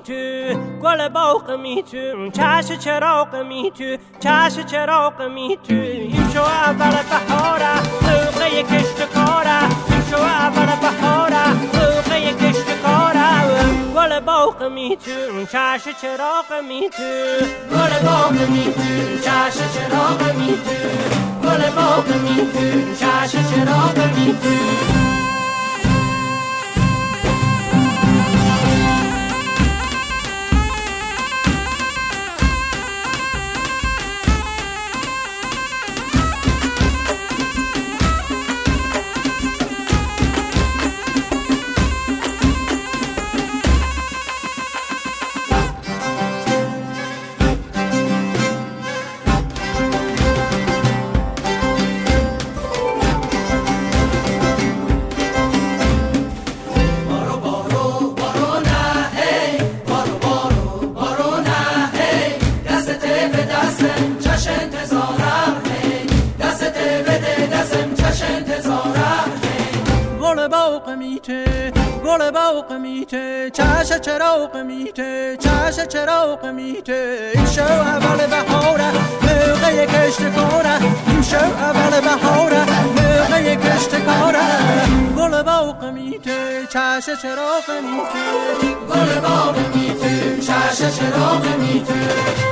تو گل باغ می تو چش چراغ می تو چش چراغ می تو این شو اول بهاره لوقه کشت کاره این شو اول بهاره لوقه کشت کاره گل باغ می تو چش چراغ می تو گل باغ می تو چش چراغ می تو گل باغ می تو چش چراغ می تو چش چراغ میته چش چراغ میته. این شو اول بهاره موقع کشت کاره. این شو اول بهاره موقع کشت کاره. گل باغ میته چش چراغ میته. گل باغ میته چش چراغ میته.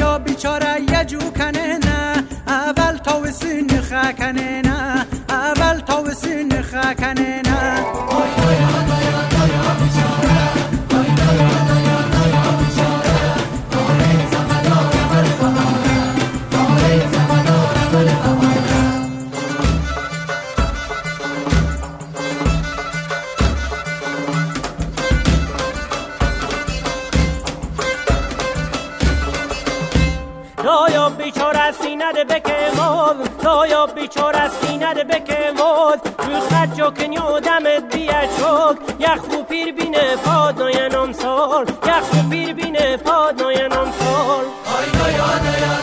یا بیچاره یه جو کنه نه. اول تا وسین خکنه نه. اول تا وسین خکنه نه. نایا بیچار از نده بکه مول نایا بیچار از نده بکه مول روز خد جو و دمت بیا چوک یخ خو پیر بینه پاد نایه نام سال یخ خو پیر بینه پاد نایه نام سال آی دایا نایا